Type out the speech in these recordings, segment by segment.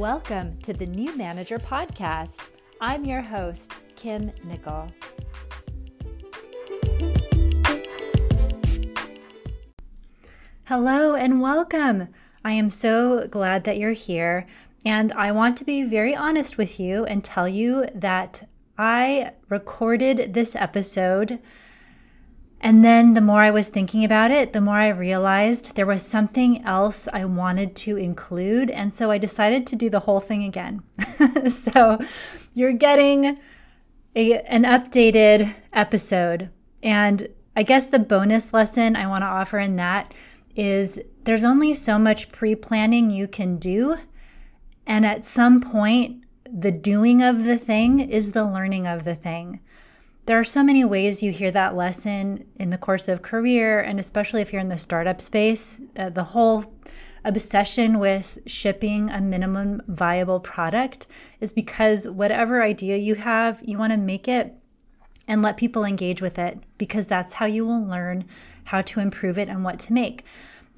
Welcome to the New Manager Podcast. I'm your host, Kim Nicol. Hello and welcome. I am so glad that you're here. And I want to be very honest with you and tell you that I recorded this episode and then the more I was thinking about it, the more I realized there was something else I wanted to include. And so I decided to do the whole thing again. so you're getting a, an updated episode. And I guess the bonus lesson I want to offer in that is there's only so much pre planning you can do. And at some point, the doing of the thing is the learning of the thing there are so many ways you hear that lesson in the course of career and especially if you're in the startup space uh, the whole obsession with shipping a minimum viable product is because whatever idea you have you want to make it and let people engage with it because that's how you will learn how to improve it and what to make.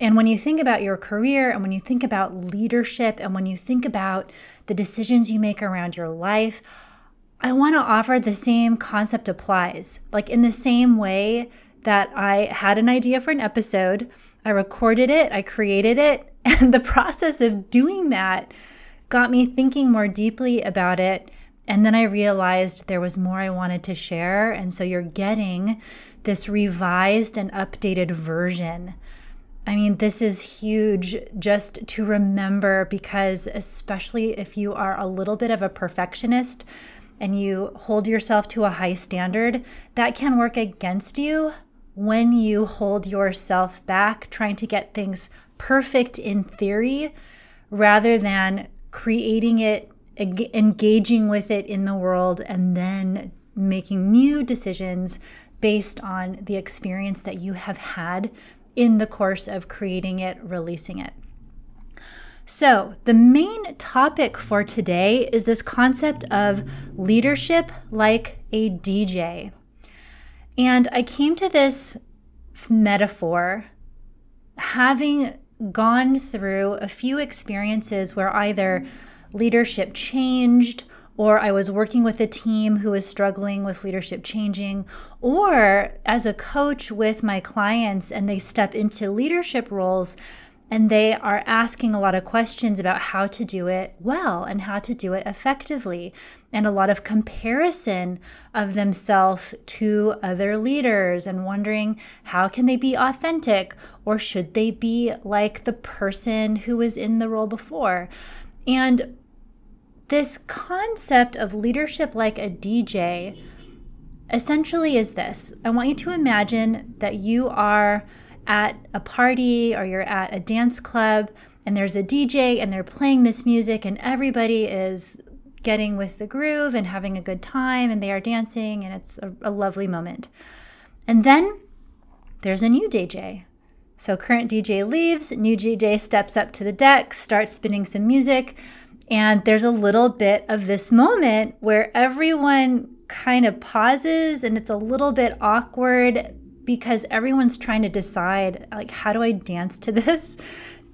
And when you think about your career and when you think about leadership and when you think about the decisions you make around your life I want to offer the same concept applies. Like in the same way that I had an idea for an episode, I recorded it, I created it, and the process of doing that got me thinking more deeply about it. And then I realized there was more I wanted to share. And so you're getting this revised and updated version. I mean, this is huge just to remember because, especially if you are a little bit of a perfectionist, and you hold yourself to a high standard, that can work against you when you hold yourself back trying to get things perfect in theory rather than creating it, engaging with it in the world, and then making new decisions based on the experience that you have had in the course of creating it, releasing it. So, the main topic for today is this concept of leadership like a DJ. And I came to this metaphor having gone through a few experiences where either leadership changed or I was working with a team who was struggling with leadership changing, or as a coach with my clients and they step into leadership roles and they are asking a lot of questions about how to do it well and how to do it effectively and a lot of comparison of themselves to other leaders and wondering how can they be authentic or should they be like the person who was in the role before. And this concept of leadership like a DJ essentially is this. I want you to imagine that you are at a party or you're at a dance club and there's a DJ and they're playing this music and everybody is getting with the groove and having a good time and they are dancing and it's a, a lovely moment. And then there's a new DJ. So current DJ leaves, new DJ steps up to the deck, starts spinning some music, and there's a little bit of this moment where everyone kind of pauses and it's a little bit awkward because everyone's trying to decide like how do I dance to this?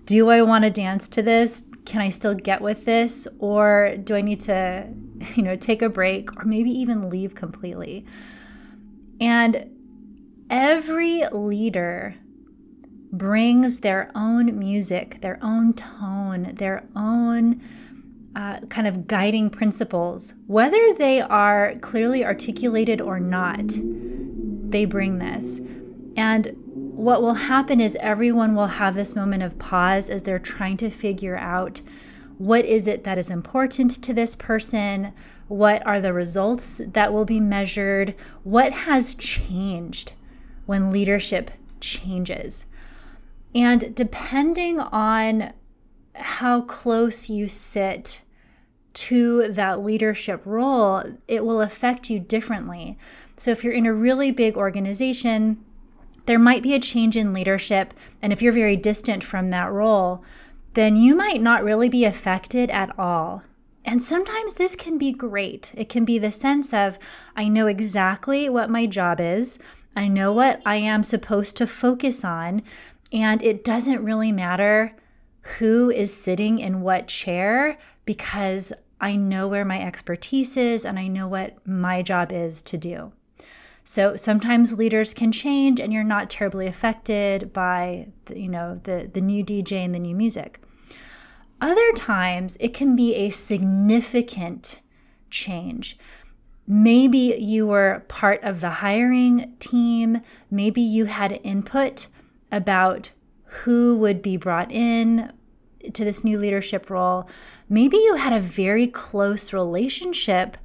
Do I want to dance to this? Can I still get with this or do I need to, you know, take a break or maybe even leave completely? And every leader brings their own music, their own tone, their own uh, kind of guiding principles, whether they are clearly articulated or not they bring this. And what will happen is everyone will have this moment of pause as they're trying to figure out what is it that is important to this person? What are the results that will be measured? What has changed when leadership changes? And depending on how close you sit to that leadership role, it will affect you differently. So if you're in a really big organization, there might be a change in leadership. And if you're very distant from that role, then you might not really be affected at all. And sometimes this can be great. It can be the sense of, I know exactly what my job is, I know what I am supposed to focus on, and it doesn't really matter who is sitting in what chair because I know where my expertise is and I know what my job is to do. So sometimes leaders can change and you're not terribly affected by the, you know the the new DJ and the new music. Other times it can be a significant change. Maybe you were part of the hiring team, maybe you had input about who would be brought in to this new leadership role. Maybe you had a very close relationship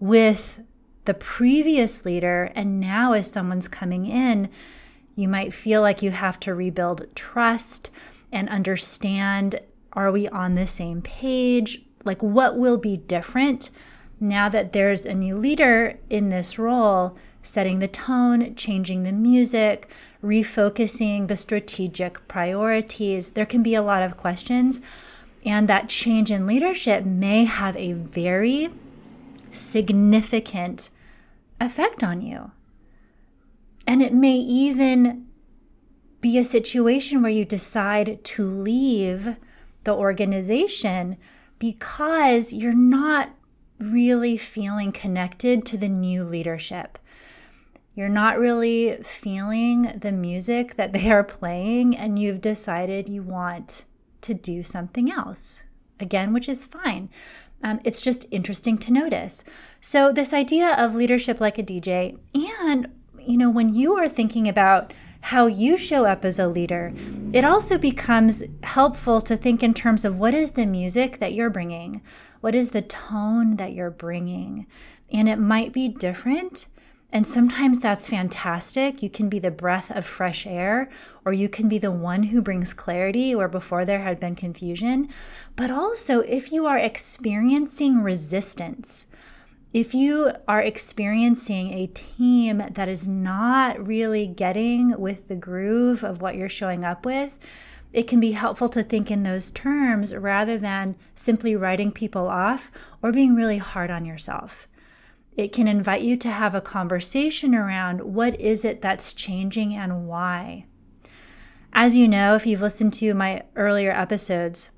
with the previous leader, and now as someone's coming in, you might feel like you have to rebuild trust and understand are we on the same page? Like, what will be different now that there's a new leader in this role, setting the tone, changing the music, refocusing the strategic priorities? There can be a lot of questions. And that change in leadership may have a very significant effect on you. And it may even be a situation where you decide to leave the organization because you're not really feeling connected to the new leadership. You're not really feeling the music that they are playing, and you've decided you want to do something else. Again, which is fine. Um, it's just interesting to notice. So, this idea of leadership like a DJ, and you know, when you are thinking about how you show up as a leader, it also becomes helpful to think in terms of what is the music that you're bringing? What is the tone that you're bringing? And it might be different. And sometimes that's fantastic. You can be the breath of fresh air, or you can be the one who brings clarity where before there had been confusion. But also, if you are experiencing resistance, if you are experiencing a team that is not really getting with the groove of what you're showing up with, it can be helpful to think in those terms rather than simply writing people off or being really hard on yourself. It can invite you to have a conversation around what is it that's changing and why. As you know, if you've listened to my earlier episodes,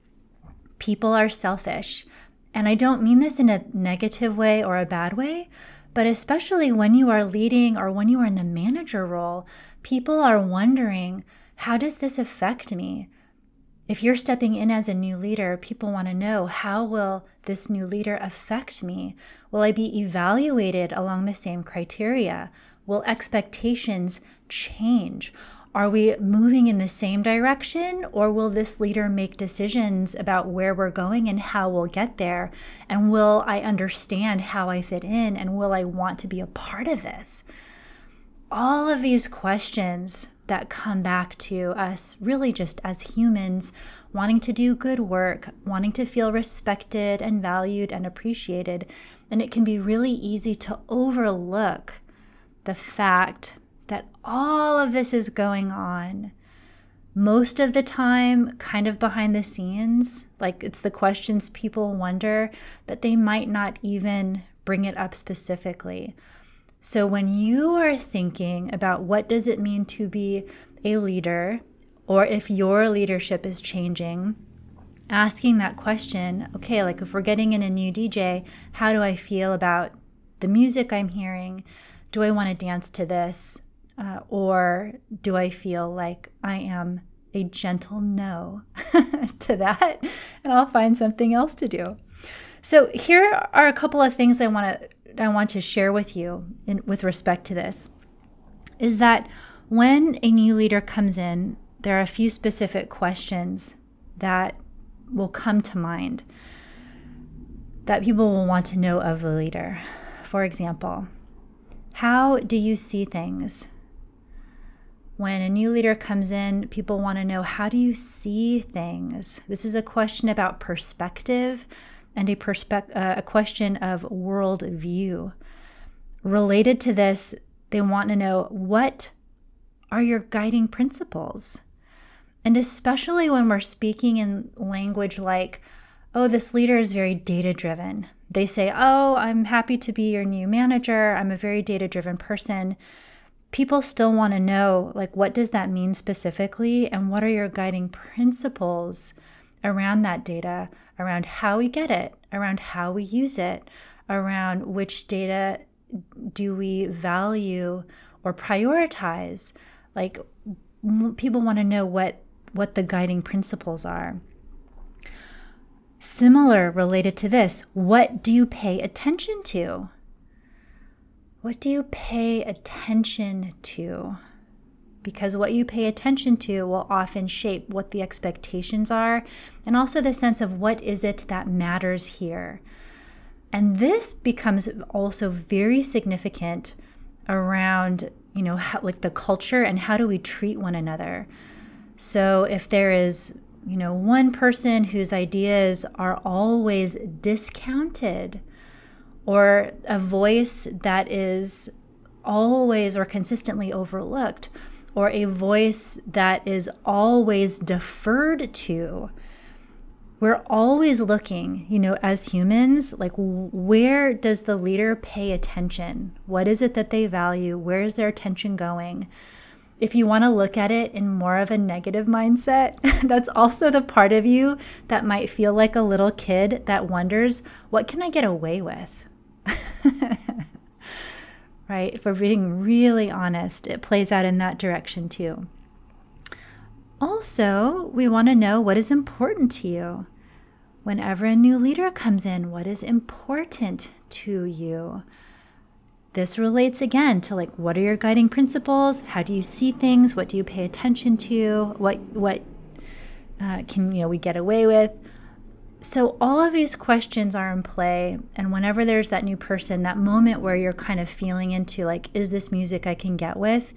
people are selfish. And I don't mean this in a negative way or a bad way, but especially when you are leading or when you are in the manager role, people are wondering, how does this affect me? If you're stepping in as a new leader, people want to know how will this new leader affect me? Will I be evaluated along the same criteria? Will expectations change? Are we moving in the same direction, or will this leader make decisions about where we're going and how we'll get there? And will I understand how I fit in, and will I want to be a part of this? All of these questions that come back to us really just as humans wanting to do good work, wanting to feel respected and valued and appreciated. And it can be really easy to overlook the fact that all of this is going on most of the time kind of behind the scenes like it's the questions people wonder but they might not even bring it up specifically so when you are thinking about what does it mean to be a leader or if your leadership is changing asking that question okay like if we're getting in a new dj how do i feel about the music i'm hearing do i want to dance to this uh, or do I feel like I am a gentle no to that and I'll find something else to do? So here are a couple of things I want to I want to share with you in, with respect to this. Is that when a new leader comes in, there are a few specific questions that will come to mind that people will want to know of the leader. For example, how do you see things? When a new leader comes in, people want to know how do you see things? This is a question about perspective and a, uh, a question of world view. Related to this, they want to know what are your guiding principles? And especially when we're speaking in language like, oh, this leader is very data driven. They say, oh, I'm happy to be your new manager. I'm a very data driven person people still want to know like what does that mean specifically and what are your guiding principles around that data, around how we get it, around how we use it, around which data do we value or prioritize. Like people want to know what what the guiding principles are. Similar related to this, what do you pay attention to? What do you pay attention to? Because what you pay attention to will often shape what the expectations are and also the sense of what is it that matters here. And this becomes also very significant around, you know, how, like the culture and how do we treat one another. So if there is, you know, one person whose ideas are always discounted, or a voice that is always or consistently overlooked, or a voice that is always deferred to. We're always looking, you know, as humans, like where does the leader pay attention? What is it that they value? Where is their attention going? If you want to look at it in more of a negative mindset, that's also the part of you that might feel like a little kid that wonders, what can I get away with? right? If we're being really honest, it plays out in that direction too. Also, we want to know what is important to you. Whenever a new leader comes in, what is important to you? This relates again to like what are your guiding principles? How do you see things? What do you pay attention to? What what uh, can you know we get away with? So, all of these questions are in play. And whenever there's that new person, that moment where you're kind of feeling into, like, is this music I can get with?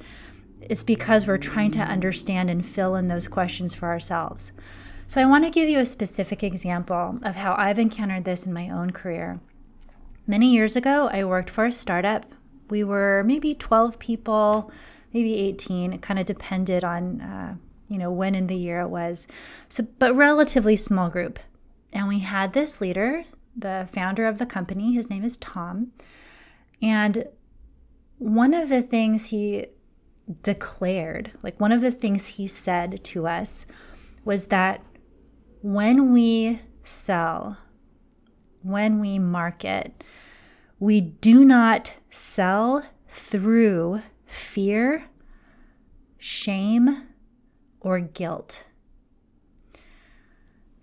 It's because we're trying to understand and fill in those questions for ourselves. So, I want to give you a specific example of how I've encountered this in my own career. Many years ago, I worked for a startup. We were maybe 12 people, maybe 18. It kind of depended on, uh, you know, when in the year it was. So, but relatively small group. And we had this leader, the founder of the company, his name is Tom. And one of the things he declared, like one of the things he said to us, was that when we sell, when we market, we do not sell through fear, shame, or guilt.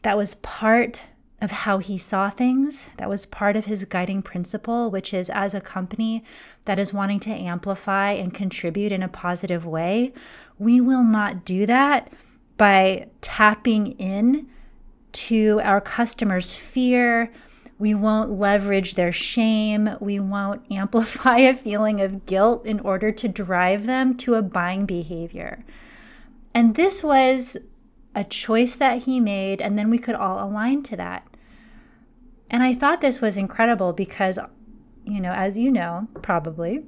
That was part of how he saw things. That was part of his guiding principle, which is as a company that is wanting to amplify and contribute in a positive way, we will not do that by tapping in to our customers' fear. We won't leverage their shame. We won't amplify a feeling of guilt in order to drive them to a buying behavior. And this was a choice that he made, and then we could all align to that. And I thought this was incredible because, you know, as you know, probably,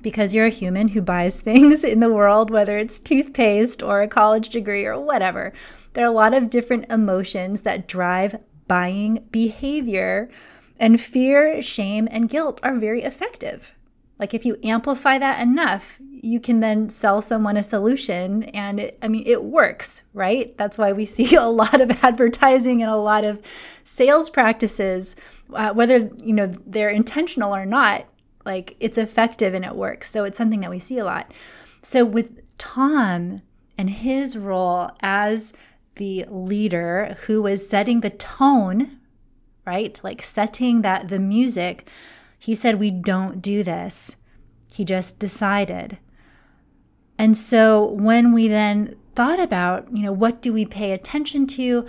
because you're a human who buys things in the world, whether it's toothpaste or a college degree or whatever, there are a lot of different emotions that drive buying behavior. And fear, shame, and guilt are very effective. Like if you amplify that enough, you can then sell someone a solution and it, I mean it works, right? That's why we see a lot of advertising and a lot of sales practices uh, whether, you know, they're intentional or not, like it's effective and it works. So it's something that we see a lot. So with Tom and his role as the leader who was setting the tone, right? Like setting that the music he said, We don't do this. He just decided. And so when we then thought about, you know, what do we pay attention to?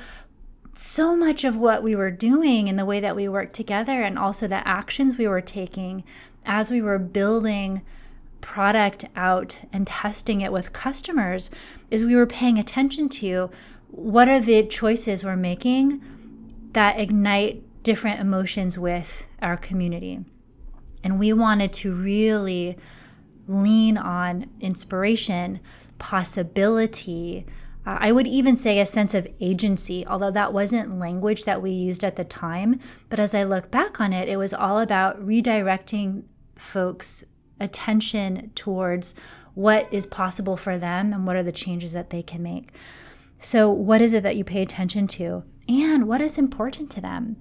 So much of what we were doing in the way that we worked together and also the actions we were taking as we were building product out and testing it with customers is we were paying attention to what are the choices we're making that ignite different emotions with our community. And we wanted to really lean on inspiration, possibility. Uh, I would even say a sense of agency, although that wasn't language that we used at the time. But as I look back on it, it was all about redirecting folks' attention towards what is possible for them and what are the changes that they can make. So, what is it that you pay attention to? And what is important to them?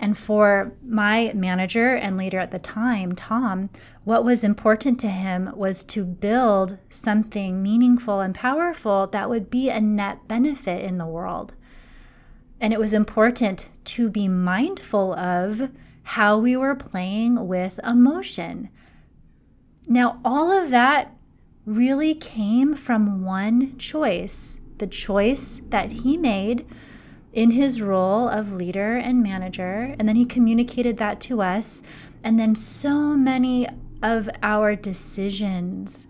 And for my manager and leader at the time, Tom, what was important to him was to build something meaningful and powerful that would be a net benefit in the world. And it was important to be mindful of how we were playing with emotion. Now, all of that really came from one choice the choice that he made in his role of leader and manager. And then he communicated that to us. And then so many of our decisions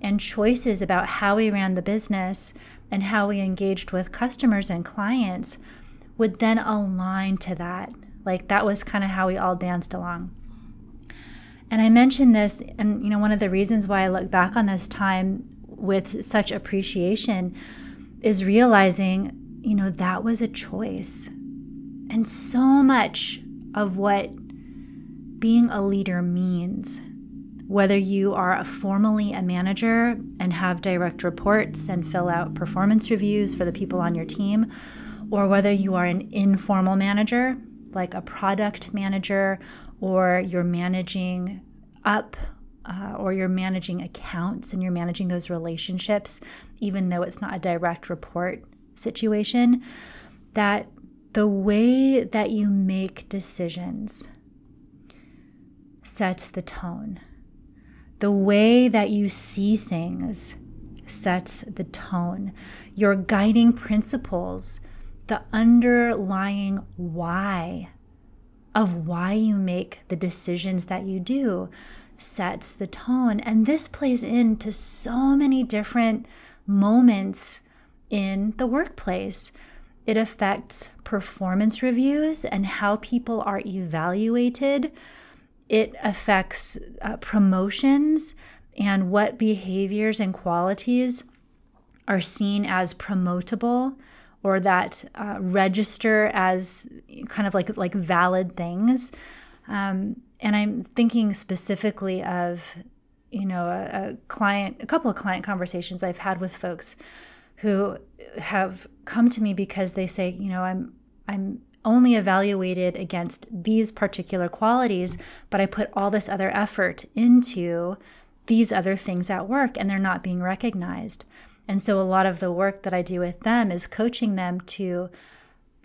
and choices about how we ran the business and how we engaged with customers and clients would then align to that. Like that was kind of how we all danced along. And I mentioned this, and you know, one of the reasons why I look back on this time with such appreciation is realizing you know, that was a choice. And so much of what being a leader means, whether you are a formally a manager and have direct reports and fill out performance reviews for the people on your team, or whether you are an informal manager, like a product manager, or you're managing up uh, or you're managing accounts and you're managing those relationships, even though it's not a direct report situation that the way that you make decisions sets the tone. The way that you see things sets the tone. Your guiding principles, the underlying why of why you make the decisions that you do sets the tone. And this plays into so many different moments in the workplace. It affects performance reviews and how people are evaluated. It affects uh, promotions and what behaviors and qualities are seen as promotable or that uh, register as kind of like like valid things. Um, and I'm thinking specifically of, you know, a, a client, a couple of client conversations I've had with folks who have come to me because they say, you know, I'm I'm only evaluated against these particular qualities, but I put all this other effort into these other things at work and they're not being recognized. And so a lot of the work that I do with them is coaching them to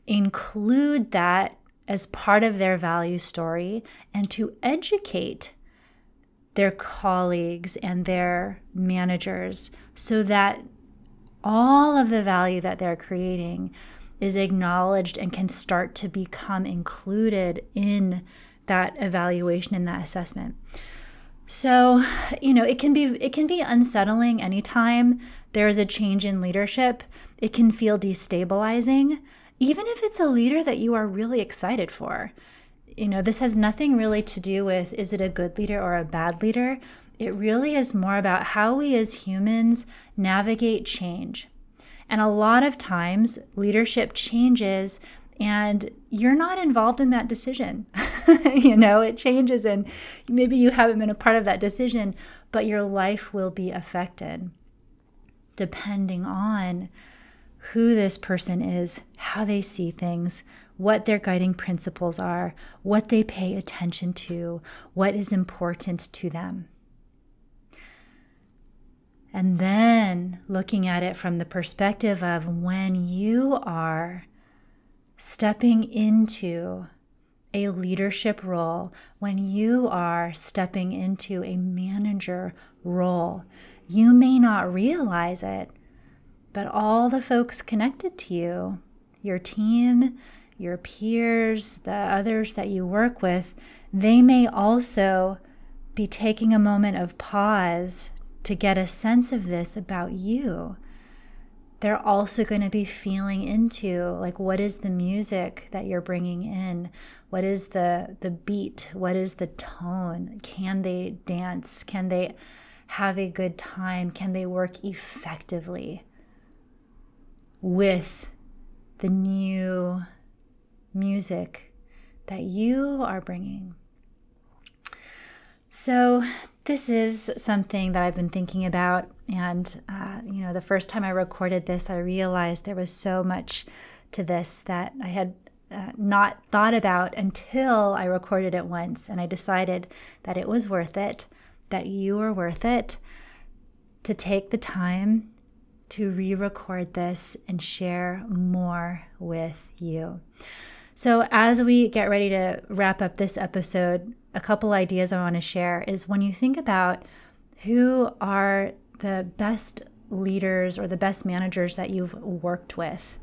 include that as part of their value story and to educate their colleagues and their managers so that all of the value that they're creating is acknowledged and can start to become included in that evaluation and that assessment. So, you know, it can be it can be unsettling anytime there is a change in leadership. It can feel destabilizing, even if it's a leader that you are really excited for. You know, this has nothing really to do with is it a good leader or a bad leader? It really is more about how we as humans navigate change. And a lot of times, leadership changes and you're not involved in that decision. you know, it changes and maybe you haven't been a part of that decision, but your life will be affected depending on who this person is, how they see things, what their guiding principles are, what they pay attention to, what is important to them. And then looking at it from the perspective of when you are stepping into a leadership role, when you are stepping into a manager role, you may not realize it, but all the folks connected to you, your team, your peers, the others that you work with, they may also be taking a moment of pause to get a sense of this about you. They're also going to be feeling into like what is the music that you're bringing in? What is the the beat? What is the tone? Can they dance? Can they have a good time? Can they work effectively with the new music that you are bringing? So this is something that I've been thinking about. And, uh, you know, the first time I recorded this, I realized there was so much to this that I had uh, not thought about until I recorded it once. And I decided that it was worth it, that you were worth it to take the time to re record this and share more with you. So, as we get ready to wrap up this episode, a couple ideas I want to share is when you think about who are the best leaders or the best managers that you've worked with,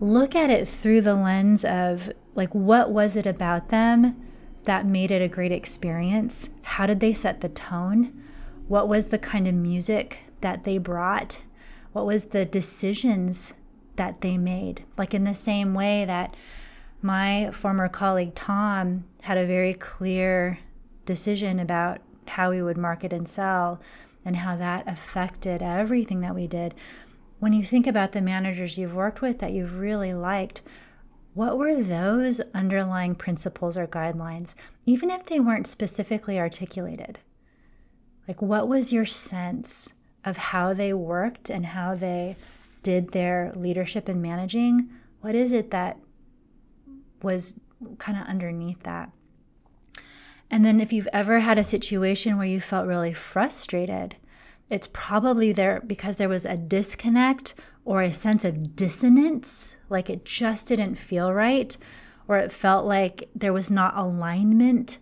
look at it through the lens of like, what was it about them that made it a great experience? How did they set the tone? What was the kind of music that they brought? What was the decisions that they made? Like in the same way that my former colleague Tom had a very clear decision about how we would market and sell and how that affected everything that we did. When you think about the managers you've worked with that you've really liked, what were those underlying principles or guidelines, even if they weren't specifically articulated? Like, what was your sense of how they worked and how they did their leadership and managing? What is it that was kind of underneath that? And then, if you've ever had a situation where you felt really frustrated, it's probably there because there was a disconnect or a sense of dissonance, like it just didn't feel right, or it felt like there was not alignment,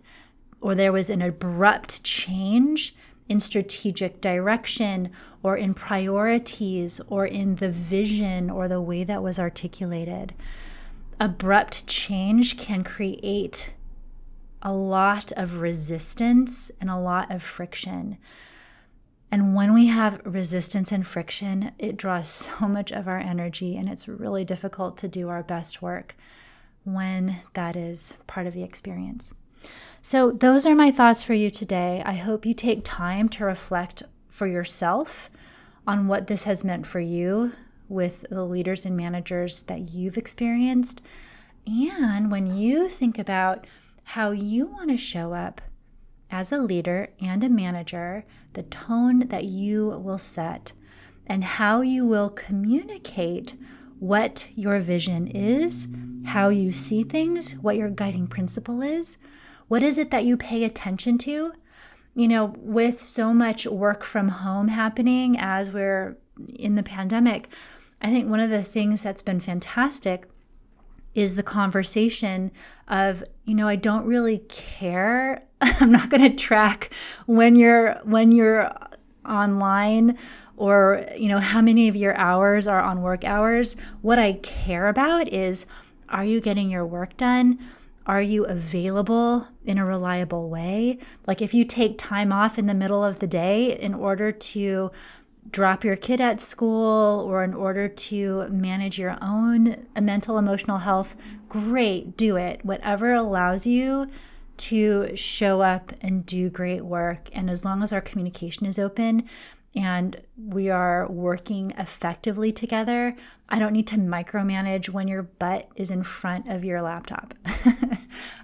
or there was an abrupt change in strategic direction or in priorities or in the vision or the way that was articulated. Abrupt change can create a lot of resistance and a lot of friction. And when we have resistance and friction, it draws so much of our energy, and it's really difficult to do our best work when that is part of the experience. So, those are my thoughts for you today. I hope you take time to reflect for yourself on what this has meant for you with the leaders and managers that you've experienced. And when you think about how you want to show up as a leader and a manager, the tone that you will set, and how you will communicate what your vision is, how you see things, what your guiding principle is what is it that you pay attention to? You know, with so much work from home happening as we're in the pandemic, I think one of the things that's been fantastic is the conversation of, you know, I don't really care. I'm not going to track when you're when you're online or, you know, how many of your hours are on work hours. What I care about is are you getting your work done? Are you available in a reliable way? Like if you take time off in the middle of the day in order to drop your kid at school or in order to manage your own mental emotional health, great, do it. Whatever allows you to show up and do great work. And as long as our communication is open, and we are working effectively together, I don't need to micromanage when your butt is in front of your laptop.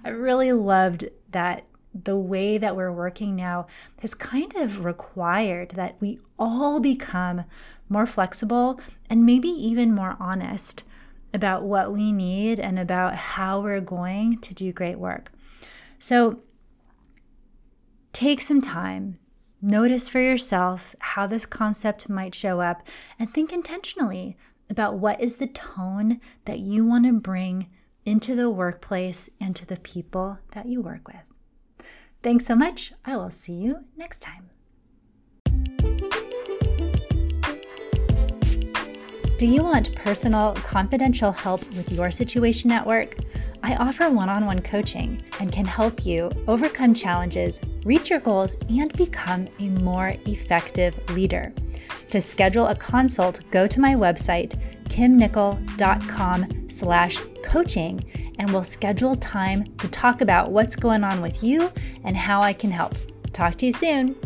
I really loved that the way that we're working now has kind of required that we all become more flexible and maybe even more honest about what we need and about how we're going to do great work. So take some time Notice for yourself how this concept might show up and think intentionally about what is the tone that you want to bring into the workplace and to the people that you work with. Thanks so much. I will see you next time. Do you want personal, confidential help with your situation at work? I offer one on one coaching and can help you overcome challenges, reach your goals, and become a more effective leader. To schedule a consult, go to my website, kimnicol.com slash coaching, and we'll schedule time to talk about what's going on with you and how I can help. Talk to you soon.